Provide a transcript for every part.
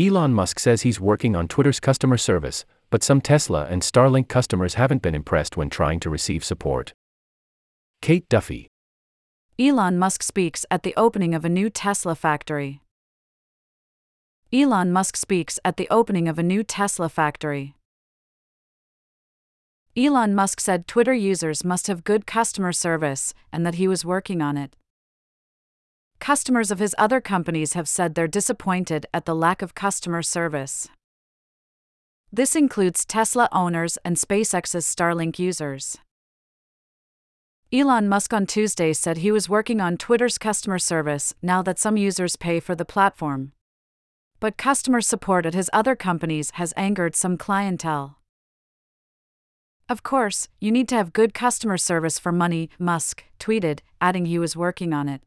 Elon Musk says he's working on Twitter's customer service, but some Tesla and Starlink customers haven't been impressed when trying to receive support. Kate Duffy. Elon Musk speaks at the opening of a new Tesla factory. Elon Musk speaks at the opening of a new Tesla factory. Elon Musk said Twitter users must have good customer service and that he was working on it. Customers of his other companies have said they're disappointed at the lack of customer service. This includes Tesla owners and SpaceX's Starlink users. Elon Musk on Tuesday said he was working on Twitter's customer service now that some users pay for the platform. But customer support at his other companies has angered some clientele. Of course, you need to have good customer service for money, Musk tweeted, adding he was working on it.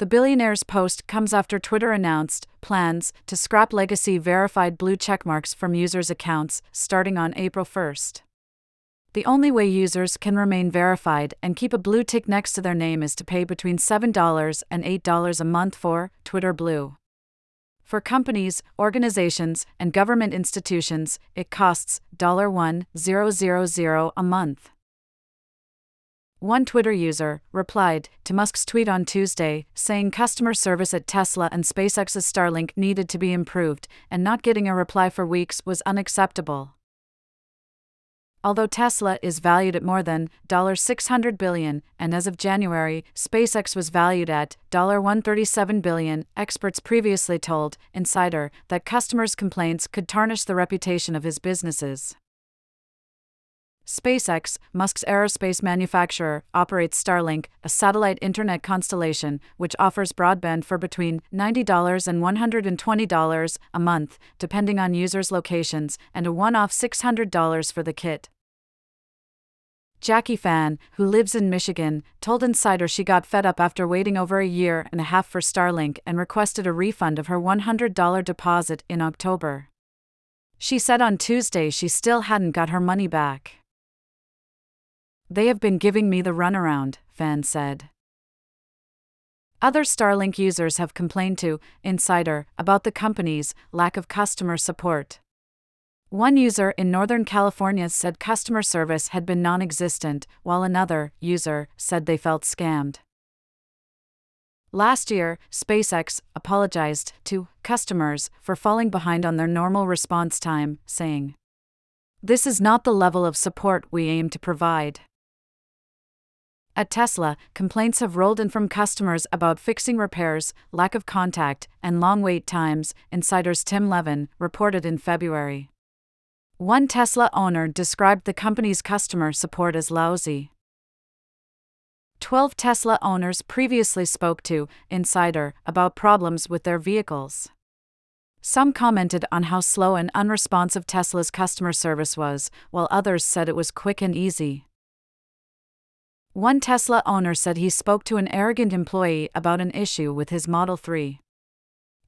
The billionaire's post comes after Twitter announced plans to scrap legacy verified blue checkmarks from users' accounts starting on April 1st. The only way users can remain verified and keep a blue tick next to their name is to pay between $7 and $8 a month for Twitter Blue. For companies, organizations, and government institutions, it costs 1,000 a month. One Twitter user replied to Musk's tweet on Tuesday, saying customer service at Tesla and SpaceX's Starlink needed to be improved, and not getting a reply for weeks was unacceptable. Although Tesla is valued at more than 600 billion, and as of January, SpaceX was valued at 137 billion, experts previously told Insider that customers' complaints could tarnish the reputation of his businesses. SpaceX, Musk's aerospace manufacturer, operates Starlink, a satellite internet constellation which offers broadband for between $90 and $120 a month, depending on users' locations, and a one off $600 for the kit. Jackie Fan, who lives in Michigan, told Insider she got fed up after waiting over a year and a half for Starlink and requested a refund of her $100 deposit in October. She said on Tuesday she still hadn't got her money back. They have been giving me the runaround, Fan said. Other Starlink users have complained to Insider about the company's lack of customer support. One user in Northern California said customer service had been non existent, while another user said they felt scammed. Last year, SpaceX apologized to customers for falling behind on their normal response time, saying, This is not the level of support we aim to provide. At Tesla, complaints have rolled in from customers about fixing repairs, lack of contact, and long wait times, Insider's Tim Levin reported in February. One Tesla owner described the company's customer support as lousy. 12 Tesla owners previously spoke to Insider about problems with their vehicles. Some commented on how slow and unresponsive Tesla's customer service was, while others said it was quick and easy. One Tesla owner said he spoke to an arrogant employee about an issue with his Model 3.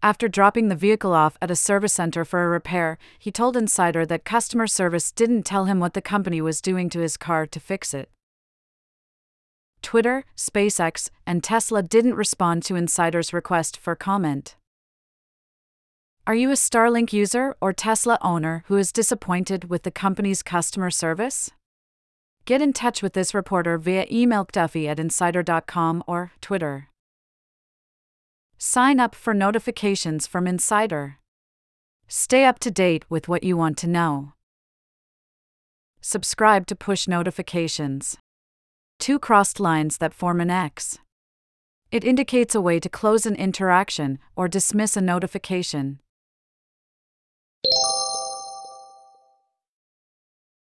After dropping the vehicle off at a service center for a repair, he told Insider that customer service didn't tell him what the company was doing to his car to fix it. Twitter, SpaceX, and Tesla didn't respond to Insider's request for comment. Are you a Starlink user or Tesla owner who is disappointed with the company's customer service? Get in touch with this reporter via email duffy at insider.com or Twitter. Sign up for notifications from Insider. Stay up to date with what you want to know. Subscribe to push notifications. Two crossed lines that form an X. It indicates a way to close an interaction or dismiss a notification.